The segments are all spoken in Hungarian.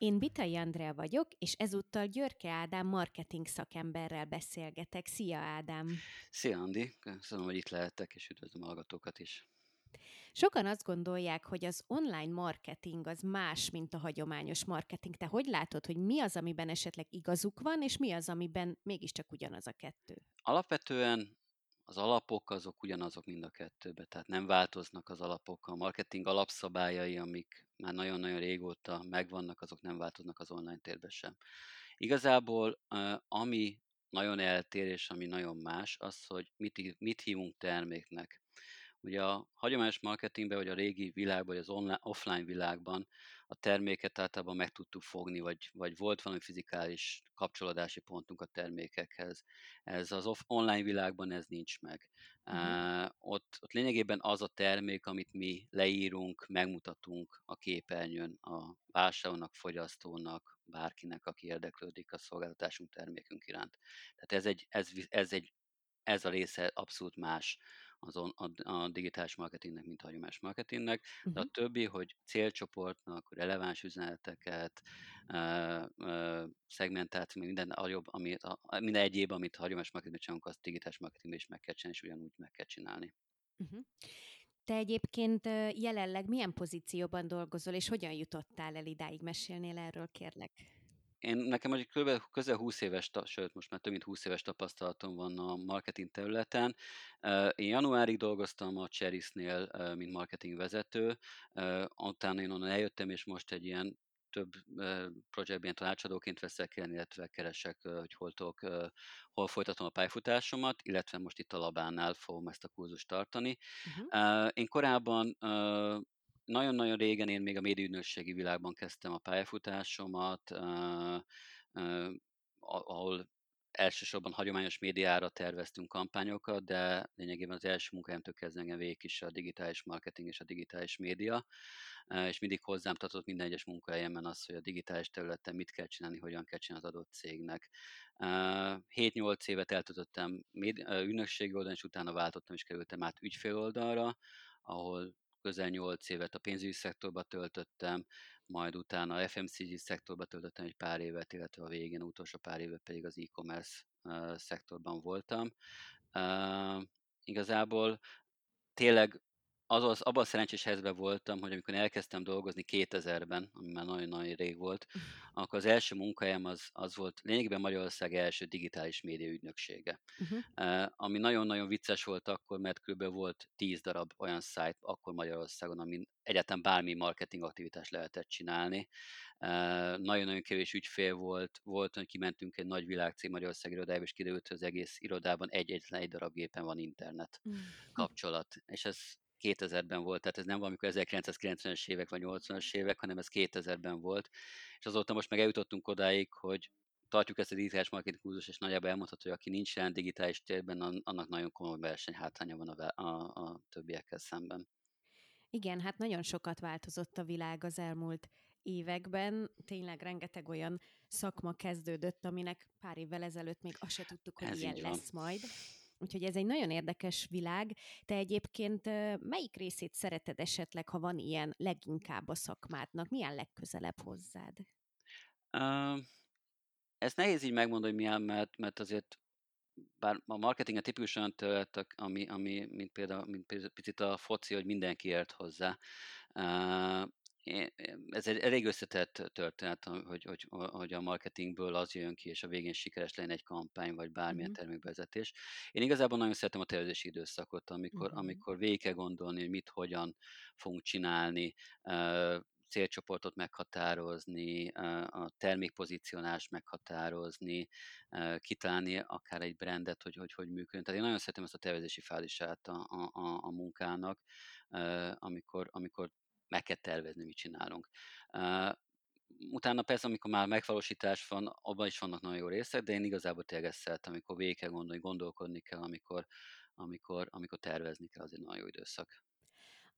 Én Bitai Andrea vagyok, és ezúttal Györke Ádám marketing szakemberrel beszélgetek. Szia Ádám! Szia Andi, köszönöm, hogy itt lehettek, és üdvözlöm a hallgatókat is. Sokan azt gondolják, hogy az online marketing az más, mint a hagyományos marketing. Te hogy látod, hogy mi az, amiben esetleg igazuk van, és mi az, amiben mégiscsak ugyanaz a kettő? Alapvetően az alapok azok ugyanazok mind a kettőbe, tehát nem változnak az alapok. A marketing alapszabályai, amik már nagyon-nagyon régóta megvannak, azok nem változnak az online térben sem. Igazából ami nagyon eltér, és ami nagyon más, az, hogy mit, mit hívunk terméknek. Ugye a hagyományos marketingben, vagy a régi világban, vagy az online, offline világban a terméket általában meg tudtuk fogni, vagy, vagy volt valami fizikális kapcsolódási pontunk a termékekhez. Ez az off, online világban ez nincs meg. Uh-huh. Uh, ott, ott lényegében az a termék, amit mi leírunk, megmutatunk a képernyőn a vásárlónak, fogyasztónak, bárkinek, aki érdeklődik a szolgáltatásunk termékünk iránt. Tehát ez, egy, ez, ez, egy, ez a része abszolút más az on, a, a digitális marketingnek, mint a hagyományos marketingnek, uh-huh. de a többi, hogy célcsoportnak, releváns üzeneteket, uh, uh, szegmentáció, minden, jobb, amit, a, minden egyéb, amit a hagyományos marketingben csinálunk, azt digitális marketingben is meg kell csinálni, és ugyanúgy meg kell csinálni. Uh-huh. Te egyébként jelenleg milyen pozícióban dolgozol, és hogyan jutottál el idáig? Mesélnél erről, kérlek? Én nekem egy kb. közel 20 éves, sőt most már több mint 20 éves tapasztalatom van a marketing területen. Én januárig dolgoztam a Cherisnél, mint marketing vezető, utána én onnan eljöttem, és most egy ilyen több projektben tanácsadóként veszek el, illetve keresek, hogy hol, tudok, hol folytatom a pályafutásomat, illetve most itt a Labánál fogom ezt a kurzust tartani. Uh-huh. Én korábban nagyon-nagyon régen én még a médiaügynökségi világban kezdtem a pályafutásomat, ahol elsősorban hagyományos médiára terveztünk kampányokat, de lényegében az első munkájától kezdve engem végig is a digitális marketing és a digitális média, és mindig hozzám tartott minden egyes munkahelyemen az, hogy a digitális területen mit kell csinálni, hogyan kell csinálni az adott cégnek. 7-8 évet eltöltöttem ügynökségi oldalon, és utána váltottam és kerültem át ügyfél oldalra, ahol közel 8 évet a pénzügyi szektorba töltöttem, majd utána a FMCG szektorba töltöttem egy pár évet, illetve a végén, utolsó pár évet pedig az e-commerce szektorban voltam. Igazából tényleg az, abban a szerencsés helyzetben voltam, hogy amikor elkezdtem dolgozni 2000-ben, ami már nagyon-nagyon rég volt, akkor az első munkahelyem az, az volt lényegében Magyarország első digitális média ügynöksége. Uh-huh. Uh, ami nagyon-nagyon vicces volt akkor, mert kb. volt 10 darab olyan szájt akkor Magyarországon, amin egyáltalán bármi marketing aktivitást lehetett csinálni. Nagyon-nagyon kevés ügyfél volt, volt, hogy kimentünk egy nagy világcég Magyarország irodájába, és kiderült, hogy az egész irodában egy-egyetlen egy darab gépen van internet uh-huh. kapcsolat. És ez 2000-ben volt, tehát ez nem valamikor 1990-es évek vagy 80-as évek, hanem ez 2000-ben volt, és azóta most meg eljutottunk odáig, hogy tartjuk ezt a digitális marketing kurzus, és nagyjából elmondható, hogy aki nincs jelen digitális térben, annak nagyon komoly versenyhátránya van a, a, a többiekkel szemben. Igen, hát nagyon sokat változott a világ az elmúlt években. Tényleg rengeteg olyan szakma kezdődött, aminek pár évvel ezelőtt még azt se tudtuk, hogy Ez ilyen lesz majd. Úgyhogy ez egy nagyon érdekes világ. Te egyébként melyik részét szereted esetleg, ha van ilyen, leginkább a szakmádnak? Milyen legközelebb hozzád? Uh, ez nehéz így megmondani, hogy milyen, mert, mert azért bár a marketing a tipikus olyan terület, ami, ami mint például mint picit a foci, hogy mindenki ért hozzá. Ez egy elég összetett történet, hogy, hogy, hogy a marketingből az jön ki, és a végén sikeres legyen egy kampány, vagy bármilyen uh-huh. termékvezetés. Én igazából nagyon szeretem a tervezési időszakot, amikor, uh-huh. amikor végig kell gondolni, hogy mit, hogyan fogunk csinálni, célcsoportot meghatározni, a termékpozicionást meghatározni, kitalálni akár egy brandet, hogy hogy, hogy működjön. Tehát én nagyon szeretem ezt a tervezési fázisát a, a, a munkának, amikor, amikor meg kell tervezni, mit csinálunk. utána persze, amikor már megvalósítás van, abban is vannak nagyon jó részek, de én igazából tényleg amikor végig kell gondolni, gondolkodni kell, amikor, amikor, amikor tervezni kell, az egy nagyon jó időszak.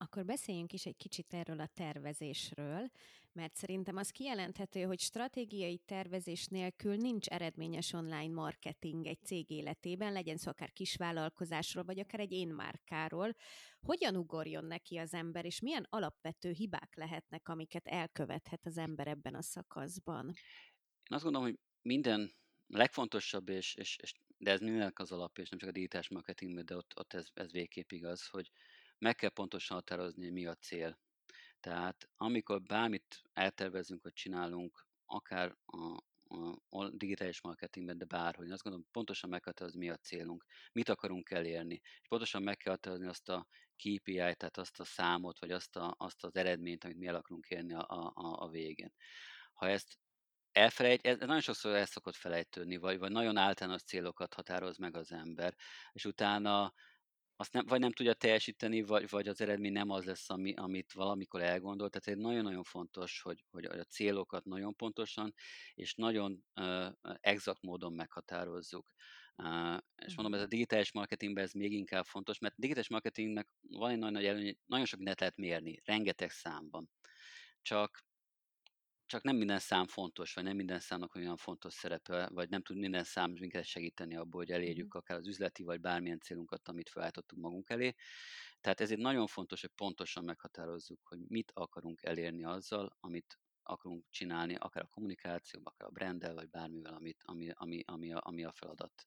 Akkor beszéljünk is egy kicsit erről a tervezésről, mert szerintem az kijelenthető, hogy stratégiai tervezés nélkül nincs eredményes online marketing egy cég életében, legyen szó akár kisvállalkozásról, vagy akár egy én márkáról. Hogyan ugorjon neki az ember, és milyen alapvető hibák lehetnek, amiket elkövethet az ember ebben a szakaszban? Én azt gondolom, hogy minden legfontosabb, és, és, és de ez mindenek az alapja, és nem csak a digitális marketingben, de ott, ott ez, ez végképp igaz, hogy meg kell pontosan határozni, mi a cél. Tehát amikor bármit eltervezünk, vagy csinálunk, akár a, a digitális marketingben, de bárhogy, azt gondolom, pontosan meg kell mi a célunk, mit akarunk elérni, és pontosan meg kell határozni azt a KPI, tehát azt a számot, vagy azt, a, azt az eredményt, amit mi el akarunk érni a, a, a végén. Ha ezt elfelejt, ez nagyon sokszor el szokott felejtődni, vagy, vagy nagyon általános célokat határoz meg az ember, és utána azt nem, vagy nem tudja teljesíteni, vagy, vagy az eredmény nem az lesz, ami, amit valamikor elgondolt. Tehát egy nagyon-nagyon fontos, hogy, hogy a célokat nagyon pontosan és nagyon uh, exakt módon meghatározzuk. Uh, és mondom, ez a mhm. digitális marketingben ez még inkább fontos, mert digitális marketingnek van egy nagyon nagy előny, nagyon sok mindent lehet mérni, rengeteg számban. Csak csak nem minden szám fontos, vagy nem minden számnak olyan fontos szerepe, vagy nem tud minden szám minket segíteni abból, hogy elérjük uh-huh. akár az üzleti, vagy bármilyen célunkat, amit felállítottunk magunk elé. Tehát ezért nagyon fontos, hogy pontosan meghatározzuk, hogy mit akarunk elérni azzal, amit akarunk csinálni, akár a kommunikációban, akár a branddel, vagy bármivel, amit, ami, ami, ami, a, ami a feladat.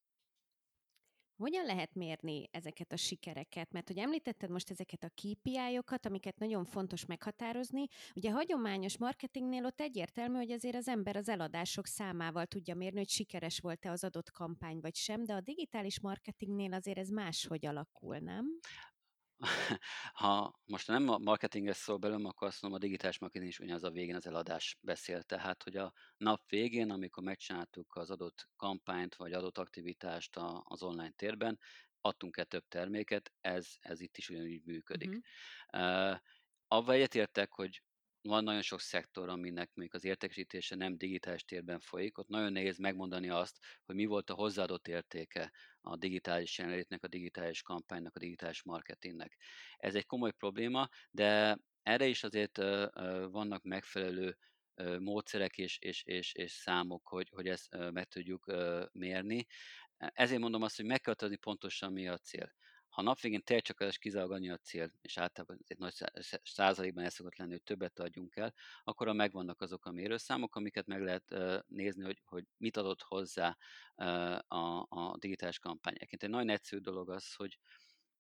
Hogyan lehet mérni ezeket a sikereket? Mert hogy említetted most ezeket a KPI-okat, amiket nagyon fontos meghatározni. Ugye hagyományos marketingnél ott egyértelmű, hogy azért az ember az eladások számával tudja mérni, hogy sikeres volt-e az adott kampány vagy sem, de a digitális marketingnél azért ez máshogy alakul, nem? Ha most nem a marketinges szól belőlem, akkor azt mondom, a digitális marketing is ugyanaz a végén az eladás beszél. Tehát, hogy a nap végén, amikor megcsináltuk az adott kampányt, vagy adott aktivitást az online térben, adtunk-e több terméket, ez, ez itt is ugyanúgy működik. Uh-huh. Uh, avval egyetértek, hogy van nagyon sok szektor, aminek még az értékesítése nem digitális térben folyik, ott nagyon nehéz megmondani azt, hogy mi volt a hozzáadott értéke a digitális jelenlétnek, a digitális kampánynak, a digitális marketingnek. Ez egy komoly probléma, de erre is azért vannak megfelelő módszerek és, és, és, és számok, hogy, hogy ezt meg tudjuk mérni. Ezért mondom azt, hogy meg kell adni pontosan mi a cél ha a nap végén tényleg kizárólag a cél, és általában egy nagy százalékban el szokott lenni, hogy többet adjunk el, akkor megvannak azok a mérőszámok, amiket meg lehet nézni, hogy, hogy mit adott hozzá a, a digitális kampány. Egy nagyon egyszerű dolog az, hogy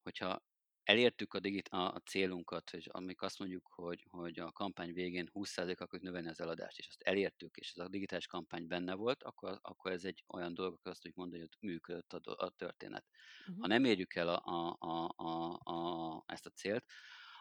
hogyha elértük a, digit, a, a célunkat, hogy amik azt mondjuk, hogy, hogy a kampány végén 20% akarjuk növelni az eladást, és azt elértük, és ez a digitális kampány benne volt, akkor, akkor ez egy olyan dolog, akkor azt tudjuk mondani, hogy működött a, a történet. Uh-huh. Ha nem érjük el a, a, a, a, a, ezt a célt,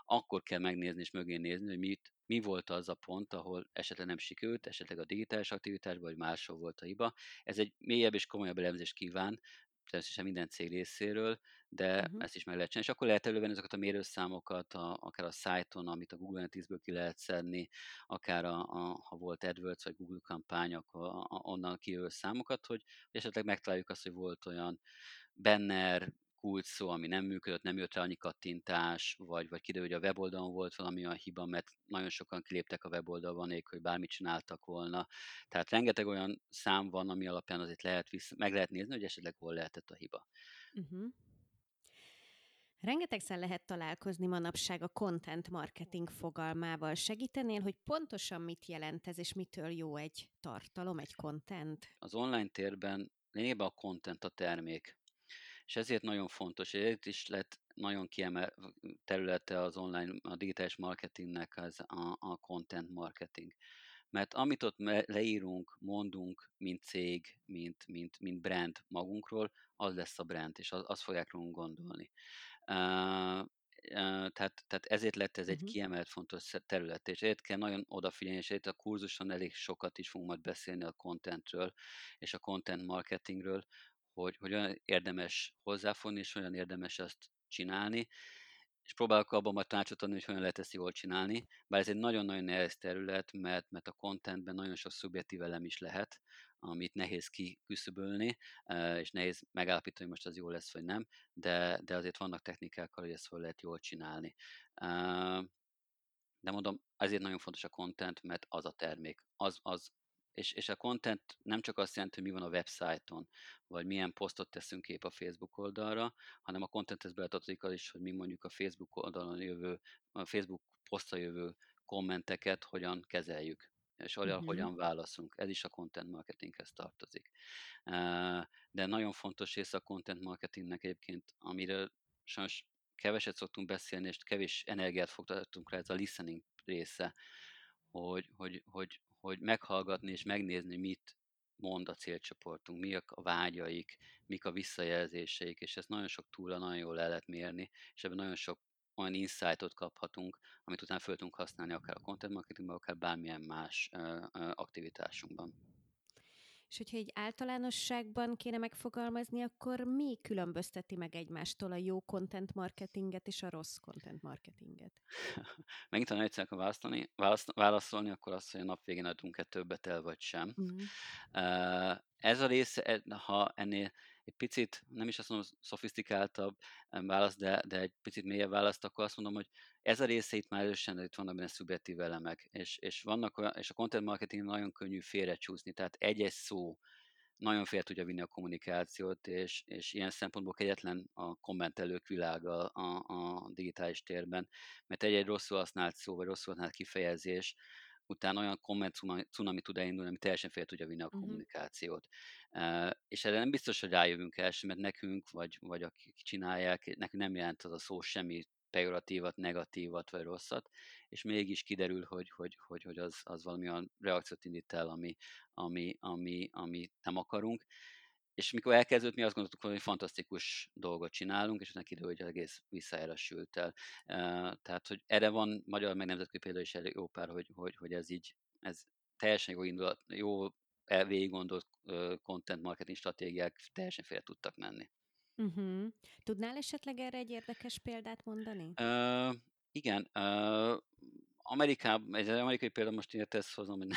akkor kell megnézni és mögé nézni, hogy mit, mi volt az a pont, ahol esetleg nem sikerült, esetleg a digitális aktivitásban, vagy máshol volt a hiba. Ez egy mélyebb és komolyabb elemzést kíván, természetesen minden cég részéről, de uh-huh. ezt is meg lehet csinálni. És akkor lehet elővenni azokat a mérőszámokat, a, akár a szájton, amit a Google Analytics-ből ki lehet szedni, akár a, a, ha volt AdWords vagy Google kampány, akkor a, a, onnan kijövő számokat, hogy, hogy esetleg megtaláljuk azt, hogy volt olyan banner, kult szó, ami nem működött, nem jött rá annyi kattintás, vagy, vagy kiderül, hogy a weboldalon volt valami olyan hiba, mert nagyon sokan kiléptek a weboldalban, nélkül, hogy bármit csináltak volna. Tehát rengeteg olyan szám van, ami alapján azért lehet vissza, meg lehet nézni, hogy esetleg hol lehetett a hiba. Uh-huh. Rengetegszer lehet találkozni manapság a content marketing fogalmával. Segítenél, hogy pontosan mit jelent ez, és mitől jó egy tartalom, egy content? Az online térben lényegében a content a termék és ezért nagyon fontos, és ezért is lett nagyon kiemel területe az online, a digitális marketingnek az a, a content marketing. Mert amit ott leírunk, mondunk, mint cég, mint, mint, mint brand magunkról, az lesz a brand, és az, az fogják rólunk gondolni. Uh, tehát, tehát ezért lett ez egy uh-huh. kiemelt fontos terület, és ezért kell nagyon odafigyelni, és ezért a kurzuson elég sokat is fogunk majd beszélni a contentről, és a content marketingről, hogy, hogy olyan érdemes hozzáfogni, és olyan érdemes azt csinálni. és próbálok abban majd tanácsot adni, hogy hogyan lehet ezt jól csinálni, bár ez egy nagyon-nagyon nehéz terület, mert, mert a contentben nagyon sok szubjektív elem is lehet, amit nehéz kiküszöbölni, és nehéz megállapítani, hogy most az jó lesz, vagy nem, de, de azért vannak technikák, hogy ezt fel lehet jól csinálni. De mondom, ezért nagyon fontos a content, mert az a termék, az, az és, és a content nem csak azt jelenti, hogy mi van a websájton, vagy milyen posztot teszünk kép a Facebook oldalra, hanem a contenthez beletartozik az is, hogy mi mondjuk a Facebook oldalon jövő, a Facebook posztra jövő kommenteket hogyan kezeljük, és arra uh-huh. hogyan válaszunk. Ez is a content marketinghez tartozik. De nagyon fontos része a content marketingnek egyébként, amiről sajnos keveset szoktunk beszélni, és kevés energiát foglaltunk rá, ez a listening része, hogy, hogy, hogy, hogy meghallgatni és megnézni, mit mond a célcsoportunk, mi a vágyaik, mik a visszajelzéseik, és ezt nagyon sok túlra nagyon jól el lehet mérni, és ebben nagyon sok olyan insightot kaphatunk, amit utána föl tudunk használni akár a content marketingben, akár bármilyen más aktivitásunkban. És hogyha egy általánosságban kéne megfogalmazni, akkor mi különbözteti meg egymástól a jó content marketinget és a rossz content marketinget? Megint, ha egyszer kell választani, válasz, válaszolni, akkor azt, hogy a nap végén adunk-e többet el, vagy sem. Mm. Ez a része, e, ha ennél egy picit, nem is azt mondom, szofisztikáltabb válasz, de, de egy picit mélyebb választ, akkor azt mondom, hogy ez a része itt már erősen, itt vannak benne szubjektív elemek, és, és, vannak olyan, és a content marketing nagyon könnyű félrecsúszni, tehát egy-egy szó nagyon fél tudja vinni a kommunikációt, és, és ilyen szempontból kegyetlen a kommentelők világa a, a digitális térben, mert egy-egy rosszul használt szó, vagy rosszul használt kifejezés, utána olyan komment cunami tud elindulni, ami teljesen fél tudja vinni a uh-huh. kommunikációt. Uh, és erre nem biztos, hogy rájövünk el, mert nekünk, vagy, vagy akik csinálják, nekünk nem jelent az a szó semmi pejoratívat, negatívat vagy rosszat, és mégis kiderül, hogy, hogy, hogy, hogy az, az valami olyan reakciót indít el, ami, ami, ami, ami nem akarunk. És mikor elkezdődött, mi azt gondoltuk, hogy fantasztikus dolgot csinálunk, és utána kiderül, hogy az egész visszájára sült el. Tehát, hogy erre van magyar meg nemzetközi példa is elég jó pár, hogy, hogy, hogy ez így, ez teljesen jó indulat, jó végig gondolt content marketing stratégiák teljesen fél tudtak menni. Uh-huh. Tudnál esetleg erre egy érdekes példát mondani? Uh, igen. Uh, Amerikában, egy amerikai példa most én ezt hozom, hogy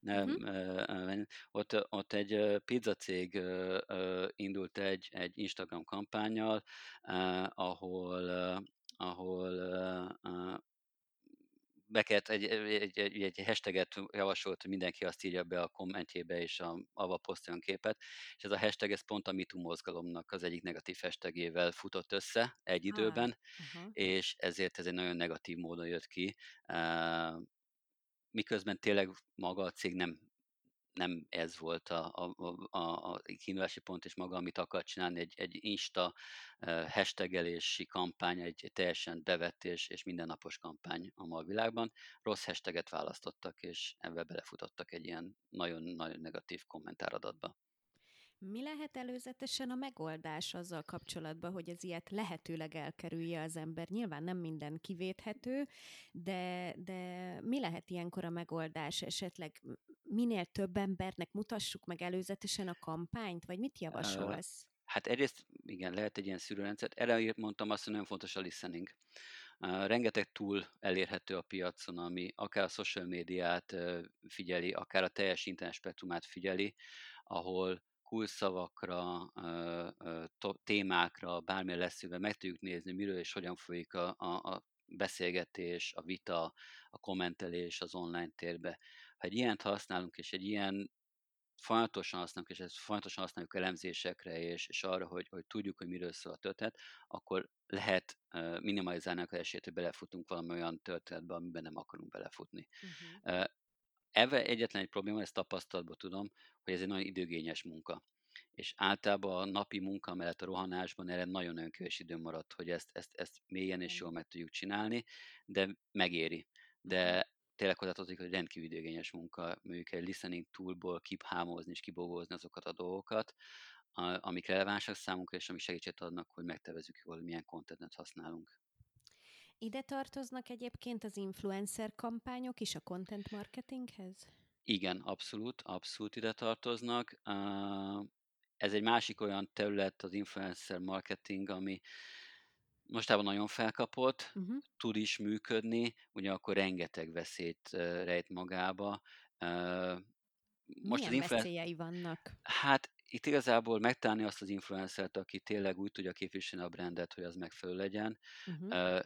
nem, uh-huh. uh, ott, ott egy pizzacég uh, indult egy, egy Instagram kampányjal, ahol, ahol be kellett egy, egy, egy, egy hashtaget javasolt, hogy mindenki azt írja be a kommentjébe, és a, avval posztoljon képet, és ez a hashtag ez pont a MeToo mozgalomnak az egyik negatív hashtagével futott össze egy időben, uh-huh. és ezért ez egy nagyon negatív módon jött ki, miközben tényleg maga a cég nem nem ez volt a, a, a, a kiindulási pont, és maga, amit akar csinálni, egy, egy Insta hashtagelési kampány, egy, teljesen bevett és, és mindennapos kampány a ma világban. Rossz hashtaget választottak, és ebbe belefutottak egy ilyen nagyon-nagyon negatív kommentáradatba. Mi lehet előzetesen a megoldás azzal kapcsolatban, hogy az ilyet lehetőleg elkerülje az ember? Nyilván nem minden kivéthető, de, de mi lehet ilyenkor a megoldás? Esetleg minél több embernek mutassuk meg előzetesen a kampányt, vagy mit javasolsz? Hát egyrészt igen, lehet egy ilyen szűrőrendszer. Erre mondtam azt, hogy nagyon fontos a listening. Rengeteg túl elérhető a piacon, ami akár a social médiát uh, figyeli, akár a teljes internet spektrumát figyeli, ahol kulszavakra, témákra, bármilyen leszűve meg tudjuk nézni, miről és hogyan folyik a, a, a beszélgetés, a vita, a kommentelés az online térbe. Ha egy ilyent használunk, és egy ilyen folyamatosan használunk, és ezt folyamatosan használjuk elemzésekre, és, és arra, hogy, hogy tudjuk, hogy miről szól a történet, akkor lehet uh, minimalizálni a esélyt, hogy belefutunk valami olyan történetbe, amiben nem akarunk belefutni. Uh-huh. Uh, Ebben egyetlen egy probléma, ezt tapasztalatból tudom, hogy ez egy nagyon időgényes munka. És általában a napi munka mellett a rohanásban erre nagyon-nagyon kevés idő maradt, hogy ezt, ezt, ezt mélyen és jól meg tudjuk csinálni, de megéri. De tényleg hozzátartozik, hogy rendkívül időgényes munka, mondjuk egy listening toolból kiphámozni és kibogózni azokat a dolgokat, amik relevánsak számunkra, és amik segítséget adnak, hogy megtervezzük jól, hogy milyen kontentet használunk. Ide tartoznak egyébként az influencer kampányok is a content marketinghez? Igen, abszolút, abszolút ide tartoznak. Ez egy másik olyan terület az influencer marketing, ami Mostában nagyon felkapott, Uh-huh. tud is működni, ugyanakkor rengeteg veszélyt rejt magába. Most az Milyen influen- veszélyei vannak? Hát itt igazából megtalálni azt az influencert, aki tényleg úgy tudja képviselni a brandet, hogy az megfelelő legyen. Uh-huh.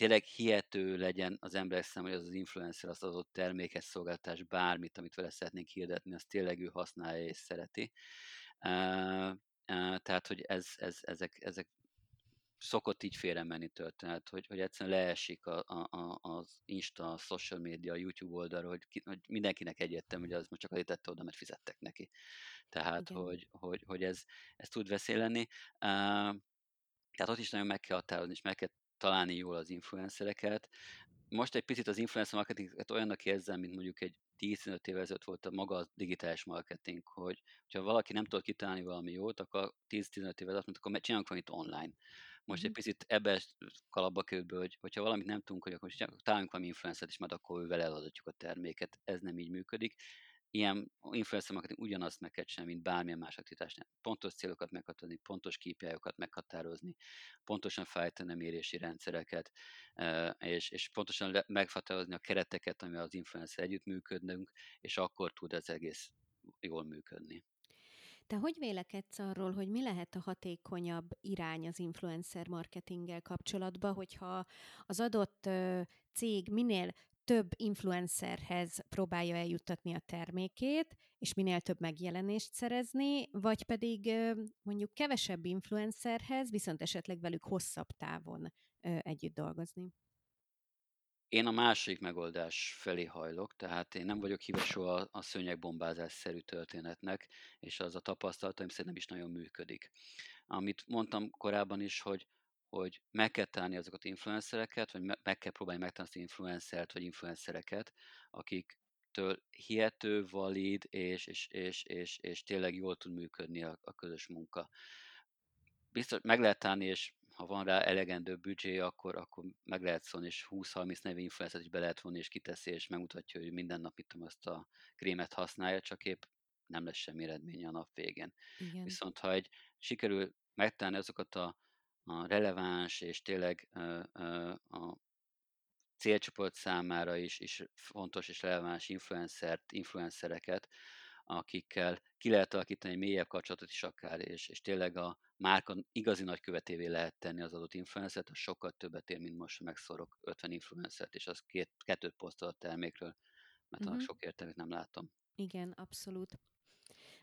Tényleg hihető legyen az emberek számára, hogy az az influencer az adott terméket, szolgáltatás, bármit, amit vele szeretnénk hirdetni, azt tényleg ő használja és szereti. Tehát, hogy ez, ez, ezek, ezek szokott így félre menni történet, hogy, hogy egyszerűen leesik a, a, a, az Insta, a social media, a YouTube oldalról, hogy, ki, hogy mindenkinek egyértelmű, hogy az most csak azért tette oda, mert fizettek neki. Tehát, Igen. hogy, hogy, hogy ez, ez tud veszély lenni. Tehát ott is nagyon meg kell határozni, és meg kell találni jól az influencereket. Most egy picit az influencer marketinget olyannak érzem, mint mondjuk egy 10-15 évvel ezelőtt volt a maga a digitális marketing, hogy ha valaki nem tud kitalálni valami jót, akkor 10-15 évvel ezelőtt mondta, akkor csináljunk valamit online. Most egy Mhm. picit ebbe kalapba került be, hogy hogyha valamit nem tudunk, hogy akkor találjunk valami influencert, és majd akkor vele eladhatjuk a terméket. Ez nem így működik. Ilyen influencer marketing ugyanazt meg kell csinálni, mint bármilyen más aktivitásnál. Pontos célokat meghatározni, pontos KPI-okat meghatározni, pontosan fejteni a mérési rendszereket, és, és pontosan meghatározni a kereteket, amivel az influencer együtt működünk, és akkor tud ez egész jól működni. Te hogy vélekedsz arról, hogy mi lehet a hatékonyabb irány az influencer marketinggel kapcsolatban, hogyha az adott cég minél több influencerhez próbálja eljuttatni a termékét, és minél több megjelenést szerezni, vagy pedig mondjuk kevesebb influencerhez, viszont esetleg velük hosszabb távon együtt dolgozni? Én a második megoldás felé hajlok, tehát én nem vagyok híve soha a szőnyegbombázás-szerű történetnek, és az a tapasztalatom szerintem is nagyon működik. Amit mondtam korábban is, hogy, hogy meg kell találni azokat influencereket, vagy me- meg kell próbálni megtalálni azt influencert, vagy influencereket, akiktől hihető, valid, és, és, és, és, és tényleg jól tud működni a, a közös munka. Biztos meg lehet találni, és ha van rá elegendő büdzsé, akkor, akkor meg lehet szólni, és 20-30 nevű influencert is be lehet vonni, és kiteszi, és megmutatja, hogy minden nap tudom, azt a krémet használja, csak épp nem lesz semmi eredménye a nap végén. Igen. Viszont ha egy sikerül megtalálni azokat a, a releváns és tényleg a célcsoport számára is, is fontos és releváns influencert, influencereket, akikkel ki lehet alakítani egy mélyebb kapcsolatot is akár, és, és tényleg a márka igazi nagykövetévé lehet tenni az adott influencert, az sokkal többet ér, mint most, megszorok 50 influencert, és az két, kettőt posztol a termékről, mert annak Mhm. sok értelmét nem látom. Igen, abszolút.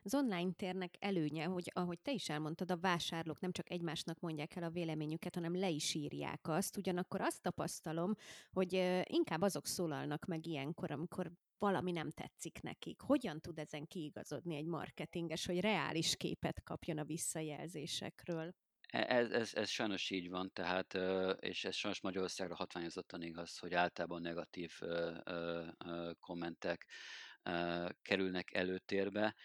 Az online térnek előnye, hogy ahogy te is elmondtad, a vásárlók nem csak egymásnak mondják el a véleményüket, hanem le is írják azt. Ugyanakkor azt tapasztalom, hogy inkább azok szólalnak meg ilyenkor, amikor valami nem tetszik nekik. Hogyan tud ezen kiigazodni egy marketinges, hogy reális képet kapjon a visszajelzésekről? E- Ez, ez, ez sajnos így van, tehát, és ez sajnos Magyarországra hatványozottan igaz, hogy általában negatív kommentek kerülnek előtérbe.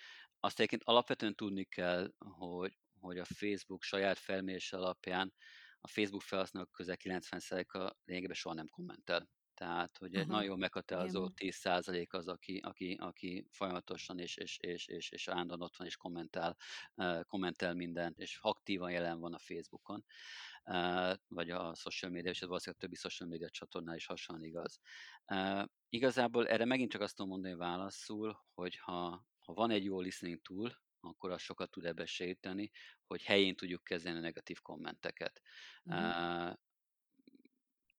Azt egyébként alapvetően tudni kell, hogy, hogy a Facebook saját felmérés alapján a Facebook felhasználók közel 90%-a lényegében soha nem kommentel. Tehát, hogy egy nagyon meghatározó igen. 10% az, aki, aki, aki folyamatosan és, és, és, és, és állandóan ott van és kommentál, eh, kommentel mindent, és aktívan jelen van a Facebookon, vagy a social media, és ez valószínűleg a többi social media csatornál is hasonlóan igaz. Igazából erre megint csak azt tudom mondani válaszul, hogy ha, ha van egy jó listening tool, akkor az sokat tud ebbe segíteni, hogy helyén tudjuk kezelni a negatív kommenteket. Uh,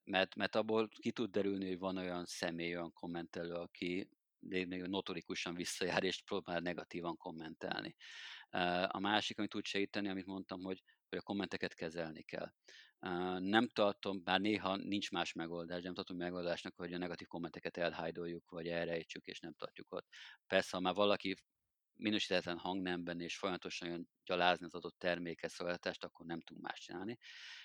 mert, mert abból ki tud derülni, hogy van olyan személy, olyan kommentelő, aki még notorikusan visszajár és próbál negatívan kommentálni. Uh, A másik, amit tud segíteni, amit mondtam, hogy, hogy a kommenteket kezelni kell. Nem tartom, bár néha nincs más megoldás, de nem tartom megoldásnak, hogy a negatív kommenteket elhájdoljuk, vagy elrejtsük, és nem tartjuk ott. Persze, ha már valaki minősítetlen hangnemben és folyamatosan jön gyalázni az adott terméket, szolgáltatást, akkor nem tudunk más csinálni.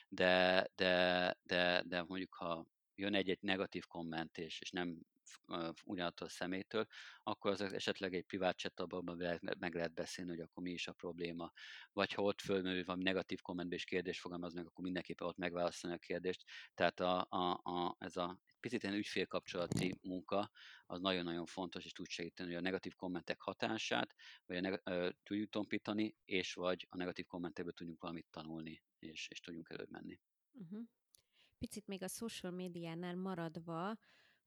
De, de, de, de mondjuk, ha jön egy-egy negatív komment, és, és nem ugyanattól a szemétől, akkor az esetleg egy privát chat meg lehet beszélni, hogy akkor mi is a probléma. Vagy ha ott fölmerül valami negatív kommentbe és kérdés fogalmaz meg, akkor mindenképpen ott megválaszolni a kérdést. Tehát a, a, a, ez a picit ilyen ügyfélkapcsolati munka, az nagyon-nagyon fontos, és tud segíteni, hogy a negatív kommentek hatását, vagy a neg- ö, tudjuk tompítani, és vagy a negatív kommentekből tudjunk valamit tanulni, és, és tudjunk előbb menni. Uh-huh. Picit még a social médiánál maradva,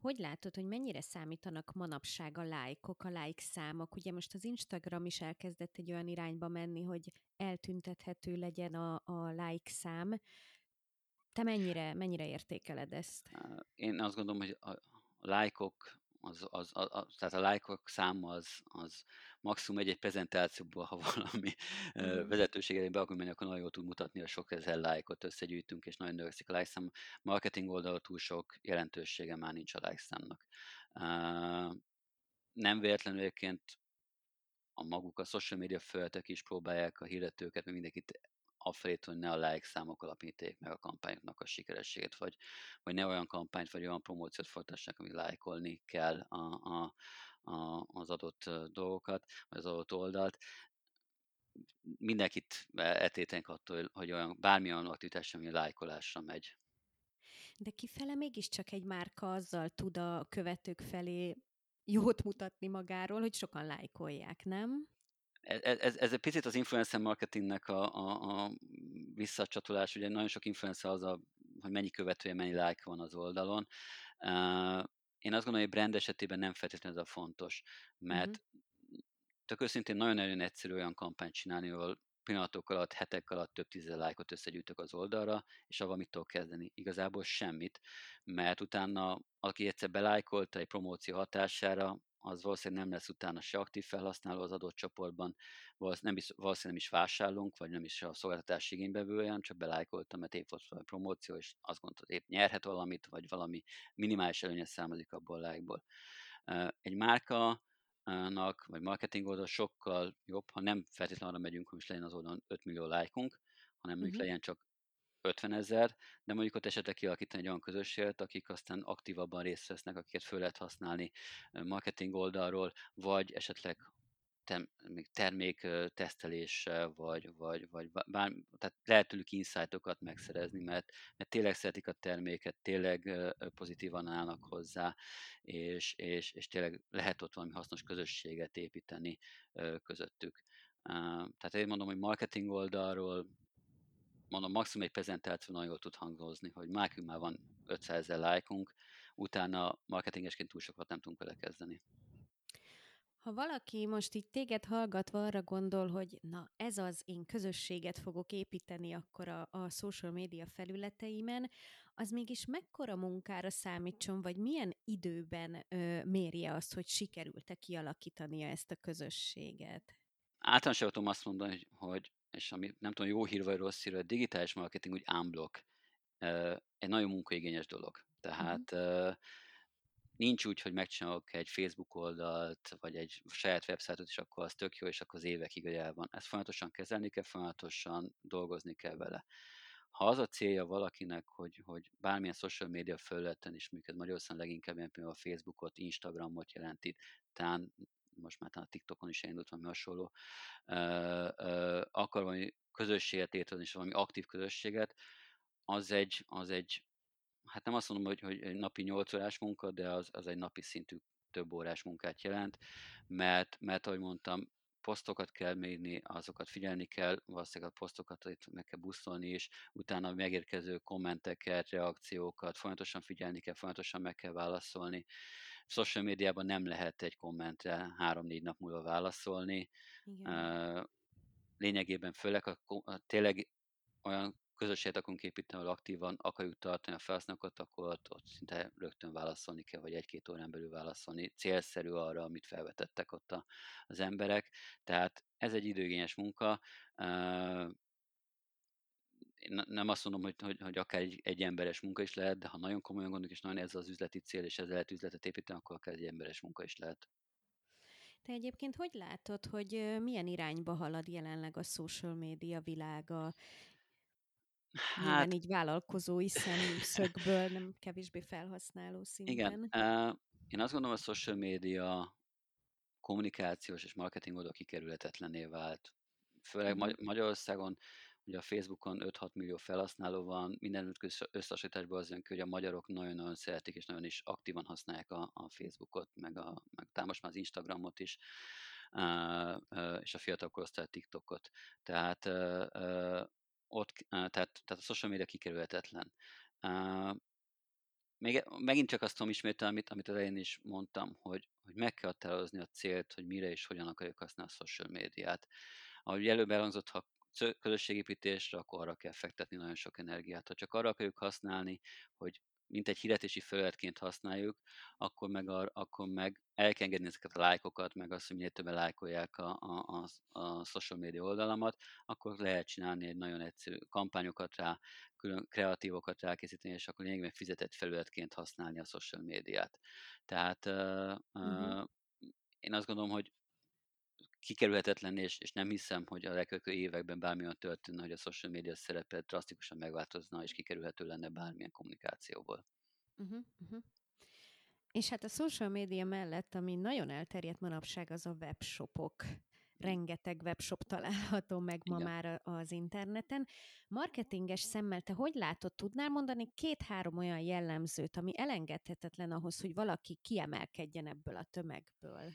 hogy látod, hogy mennyire számítanak manapság a lájkok, a like számok? Ugye most az Instagram is elkezdett egy olyan irányba menni, hogy eltüntethető legyen a, a like szám. Te mennyire, mennyire értékeled ezt? Én azt gondolom, hogy a lájkok, az, az, az, az, tehát a lájkok száma az, az maximum egy-egy prezentációból, ha valami uh-huh. vezetősége be akar menni, akkor nagyon jól tud mutatni, a sok ezer lájkot összegyűjtünk, és nagyon növekszik a lájkszám. Marketing oldalon túl sok jelentősége már nincs a lájkszámnak. Nem véletlenül egyébként a maguk a social media felületek is próbálják a hirdetőket, meg mindenkit afelé, hogy ne a like számok alapíték meg a kampányoknak a sikerességét, vagy, vagy ne olyan kampányt, vagy olyan promóciót folytassák, ami lájkolni kell a, a, a, az adott dolgokat, vagy az adott oldalt. Mindenkit etétenek attól, hogy olyan, bármilyen aktivitás, ami lájkolásra megy. De kifele mégiscsak egy márka azzal tud a követők felé jót mutatni magáról, hogy sokan lájkolják, nem? Ez, ez, ez egy picit az influencer marketingnek a, a, a visszacsatolás, ugye nagyon sok influencer az, a, hogy mennyi követője, mennyi like van az oldalon. Uh, én azt gondolom, hogy brand esetében nem feltétlenül ez a fontos, mert uh-huh. tök őszintén nagyon-nagyon egyszerű olyan kampányt csinálni, ahol pillanatok alatt, hetek alatt több tízezer lájkot összegyűjtök az oldalra, és avval mit tudok kezdeni? Igazából semmit, mert utána, aki egyszer belájkolta egy promóció hatására, az valószínűleg nem lesz utána se aktív felhasználó az adott csoportban, nem is, valószínűleg nem is vásárlunk, vagy nem is a szolgáltatás igénybevője, hanem csak belájkoltam, mert épp volt a promóció, és azt gondolt, hogy épp nyerhet valamit, vagy valami minimális előnye származik abból a lájkból. Egy márka vagy marketing oldal sokkal jobb, ha nem feltétlenül arra megyünk, hogy most legyen az oldalon 5 millió lájkunk, hanem uh-huh. legyen csak 50 ezer, de mondjuk ott esetleg kialakítani egy olyan közösséget, akik aztán aktívabban részt vesznek, akiket föl lehet használni marketing oldalról, vagy esetleg termék teszteléssel, vagy, vagy, vagy bár, tehát lehet tőlük insightokat megszerezni, mert, mert tényleg szeretik a terméket, tényleg pozitívan állnak hozzá, és, és, és tényleg lehet ott valami hasznos közösséget építeni közöttük. Tehát én mondom, hogy marketing oldalról mondom, maximum egy prezentáció nagyon jól tud hangozni, hogy már már van 500 ezer lájkunk, utána marketingesként túl sokat nem tudunk vele kezdeni. Ha valaki most így téged hallgatva arra gondol, hogy na ez az, én közösséget fogok építeni akkor a, a social media felületeimen, az mégis mekkora munkára számítson, vagy milyen időben ö, mérje azt, hogy sikerült-e kialakítania ezt a közösséget? Általánosan azt mondani, hogy, hogy és ami nem tudom, jó hír vagy rossz hír, a digitális marketing úgy unblock egy nagyon munkaigényes dolog. Tehát uh-huh. nincs úgy, hogy megcsinálok egy Facebook oldalt, vagy egy saját websájtot, és akkor az tök jó, és akkor az évekig el van. Ezt folyamatosan kezelni kell, folyamatosan dolgozni kell vele. Ha az a célja valakinek, hogy, hogy bármilyen social media felületen is működ, Magyarországon leginkább ilyen például a Facebookot, Instagramot jelenti, talán most már talán a TikTokon is elindult valami hasonló, akar valami közösséget létrehozni, és valami aktív közösséget, az egy, az egy hát nem azt mondom, hogy, hogy egy napi 8 órás munka, de az, az egy napi szintű több órás munkát jelent, mert, mert ahogy mondtam, posztokat kell mérni, azokat figyelni kell, valószínűleg a posztokat itt meg kell buszolni is, utána megérkező kommenteket, reakciókat folyamatosan figyelni kell, folyamatosan meg kell válaszolni, social médiában nem lehet egy kommentre három-négy nap múlva válaszolni. Igen. Lényegében főleg, a, a, tényleg olyan közösséget akarunk építeni, ahol aktívan akarjuk tartani a felhasználókat, akkor ott, ott szinte rögtön válaszolni kell, vagy egy-két órán belül válaszolni. Célszerű arra, amit felvetettek ott a, az emberek. Tehát ez egy időgényes munka én nem azt mondom, hogy, hogy, hogy akár egy, egy emberes munka is lehet, de ha nagyon komolyan gondoljuk, és nagyon ez az üzleti cél, és ezzel lehet üzletet építeni, akkor akár egy emberes munka is lehet. Te egyébként hogy látod, hogy milyen irányba halad jelenleg a social média világa? Hát, Nyilván így vállalkozói szemszögből, nem kevésbé felhasználó szinten. Igen. Én azt gondolom, a social média kommunikációs és marketing oldal kikerülhetetlené vált. Főleg uh-huh. Magyarországon Ugye a Facebookon 5-6 millió felhasználó van, minden összehasonlításban az jön ki, hogy a magyarok nagyon-nagyon szeretik, és nagyon is aktívan használják a, a Facebookot, meg, a, meg támos már az Instagramot is, és a fiatal korosztály TikTokot. Tehát ott, tehát, tehát a social media kikerülhetetlen. Még, megint csak azt tudom ismételni, amit, amit az elején is mondtam, hogy, hogy meg kell határozni a célt, hogy mire és hogyan akarjuk használni a social médiát. Ahogy előbb elhangzott, ha közösségépítésre, akkor arra kell fektetni nagyon sok energiát. Ha csak arra akarjuk használni, hogy mint egy hirdetési felületként használjuk, akkor meg, a, akkor meg el kell engedni ezeket a lájkokat, meg azt, hogy minél többen lájkolják a, a, a, a social media oldalamat, akkor lehet csinálni egy nagyon egyszerű kampányokat rá, külön kreatívokat rákészíteni, és akkor lényegében fizetett felületként használni a social médiát. Tehát uh, uh-huh. én azt gondolom, hogy kikerülhetetlen, és, és nem hiszem, hogy a elkövetkező években bármilyen történne, hogy a social media szerepe drasztikusan megváltozna, és kikerülhető lenne bármilyen kommunikációból. Uh-huh, uh-huh. És hát a social media mellett, ami nagyon elterjedt manapság, az a webshopok. Rengeteg webshop található meg ma Igen. már az interneten. Marketinges szemmel te hogy látod, tudnál mondani két-három olyan jellemzőt, ami elengedhetetlen ahhoz, hogy valaki kiemelkedjen ebből a tömegből?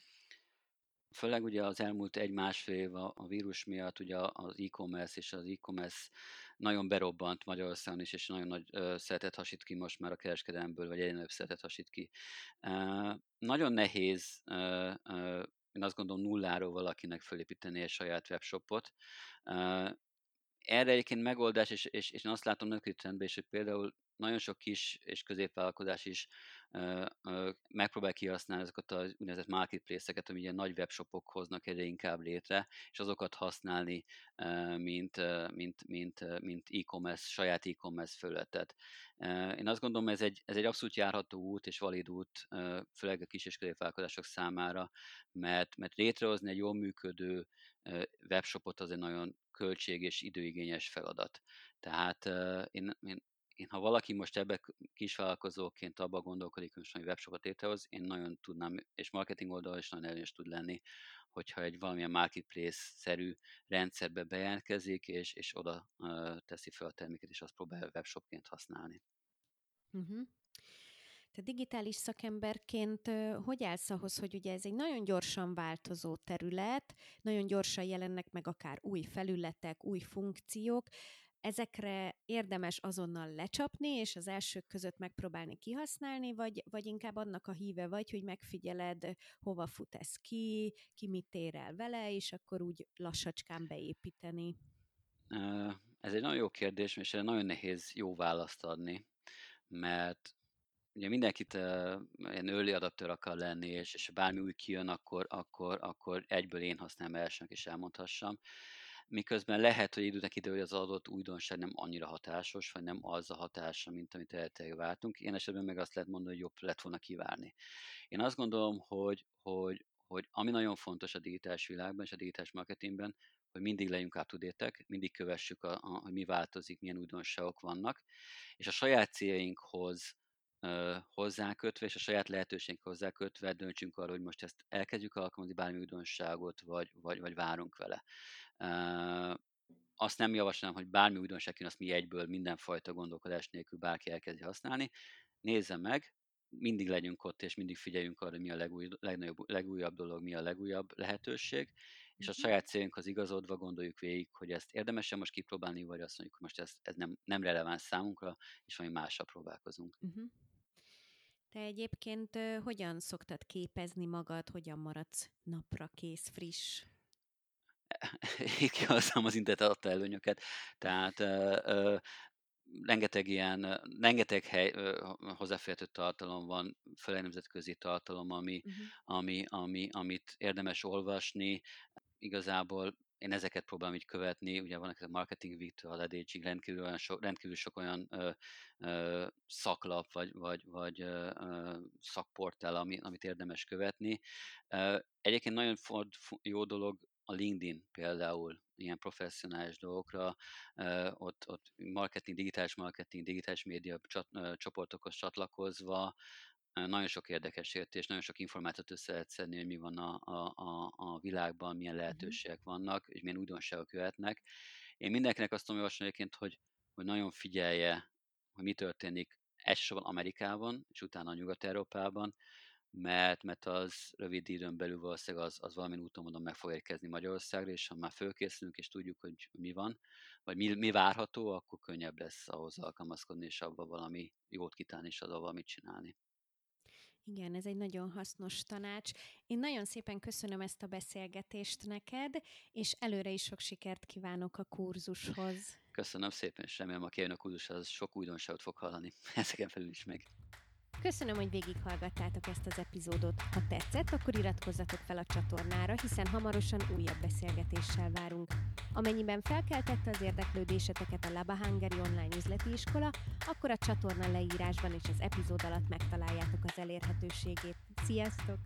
Főleg ugye az elmúlt egy-másfél év a, a vírus miatt ugye az e-commerce és az e-commerce nagyon berobbant Magyarországon is, és nagyon nagy ö, szeretet hasít ki most már a kereskedelemből, vagy egyre nagyobb szeretet hasít ki. Uh, nagyon nehéz, uh, uh, én azt gondolom nulláról valakinek fölépíteni egy saját webshopot. Erre egyébként megoldás, és, és, és én azt látom nagy trendben is, hogy például nagyon sok kis és középvállalkozás is megpróbál kihasználni ezeket az úgynevezett marketplace-eket, ami ilyen nagy webshopok hoznak egyre inkább létre, és azokat használni, mint, mint, mint, mint e-commerce, saját e-commerce fölöttet. Én azt gondolom, ez egy, ez egy abszolút járható út és valid út, főleg a kis és középvállalkozások számára, mert, mert létrehozni egy jól működő webshopot az egy nagyon költség és időigényes feladat. Tehát én, én én ha valaki most ebbe kisvállalkozóként abba gondolkodik, hogy most webshopot létrehoz, én nagyon tudnám, és marketing oldal is nagyon előnyös tud lenni, hogyha egy valamilyen marketplace-szerű rendszerbe bejelentkezik, és, és oda uh, teszi fel a terméket, és azt próbálja webshopként használni. Uh-huh. Te digitális szakemberként hogy állsz ahhoz, hogy ugye ez egy nagyon gyorsan változó terület, nagyon gyorsan jelennek meg akár új felületek, új funkciók, ezekre érdemes azonnal lecsapni, és az elsők között megpróbálni kihasználni, vagy, vagy inkább annak a híve vagy, hogy megfigyeled, hova fut ez ki, ki mit ér el vele, és akkor úgy lassacskán beépíteni? Ez egy nagyon jó kérdés, és nagyon nehéz jó választ adni, mert ugye mindenkit uh, ilyen early adapter akar lenni, és, és bármi új kijön, akkor, akkor, akkor egyből én használom elsőnek és elmondhassam miközben lehet, hogy időnek idő, hogy az adott újdonság nem annyira hatásos, vagy nem az a hatása, mint amit eredetileg váltunk. Én esetben meg azt lehet mondani, hogy jobb lett volna kivárni. Én azt gondolom, hogy, hogy, hogy ami nagyon fontos a digitális világban és a digitális marketingben, hogy mindig legyünk up mindig kövessük, a, a, hogy mi változik, milyen újdonságok vannak, és a saját céljainkhoz hozzákötve, és a saját lehetőségünk hozzákötve döntsünk arra, hogy most ezt elkezdjük alkalmazni bármi újdonságot, vagy, vagy, vagy várunk vele. Azt nem javaslom, hogy bármi újdonság jön, azt mi egyből mindenfajta gondolkodás nélkül bárki elkezdi használni. Nézze meg, mindig legyünk ott, és mindig figyeljünk arra, mi a legúj, legnagyobb, legújabb dolog, mi a legújabb lehetőség, és a mhm. saját célunkhoz igazodva gondoljuk végig, hogy ezt érdemes most kipróbálni, vagy azt mondjuk, hogy most ez, ez nem, nem releváns számunkra, és valami másra próbálkozunk. Uh-huh. Te egyébként hogyan szoktad képezni magad, hogyan maradsz napra kész, friss? Kihasználom az internet adta előnyöket, tehát ö, ö, rengeteg ilyen, rengeteg hely, ö, hozzáférhető tartalom van, főleg nemzetközi tartalom, ami, uh-huh. ami, ami, amit érdemes olvasni. Igazából én ezeket próbálom így követni, ugye vannak a Marketing Week-től a ledécsig rendkívül, olyan so, rendkívül sok olyan ö, ö, szaklap, vagy, vagy, vagy ö, ö, szakportál, ami, amit érdemes követni. Ö, egyébként nagyon ford, jó dolog a LinkedIn például ilyen professzionális dolgokra, ott, ott marketing, digitális marketing, digitális média csat, csoportokhoz csatlakozva nagyon sok érdekes értés, nagyon sok információt össze lehet szedni, hogy mi van a, a, a, világban, milyen mhm. lehetőségek vannak, és milyen újdonságok jöhetnek. Én mindenkinek azt tudom javasolni egyébként, hogy, hogy nagyon figyelje, hogy mi történik elsősorban Amerikában, és utána Nyugat-Európában, mert, mert az rövid időn belül valószínűleg az, az valamilyen úton mondom meg fog érkezni Magyarországra, és ha már fölkészülünk, és tudjuk, hogy mi van, vagy mi, mi várható, akkor könnyebb lesz ahhoz alkalmazkodni, és abba valami jót kitálni, és azzal valamit csinálni. Igen, ez egy nagyon hasznos tanács. Én nagyon szépen köszönöm ezt a beszélgetést neked, és előre is sok sikert kívánok a kurzushoz. Köszönöm szépen, és remélem, aki jön a kurzushoz, sok újdonságot fog hallani. Ezeken felül is meg. Köszönöm, hogy végighallgattátok ezt az epizódot. Ha tetszett, akkor iratkozzatok fel a csatornára, hiszen hamarosan újabb beszélgetéssel várunk. Amennyiben felkeltette az érdeklődéseteket a Laba Hungary online üzleti iskola, akkor a csatorna leírásban és az epizód alatt megtaláljátok az elérhetőségét. Sziasztok!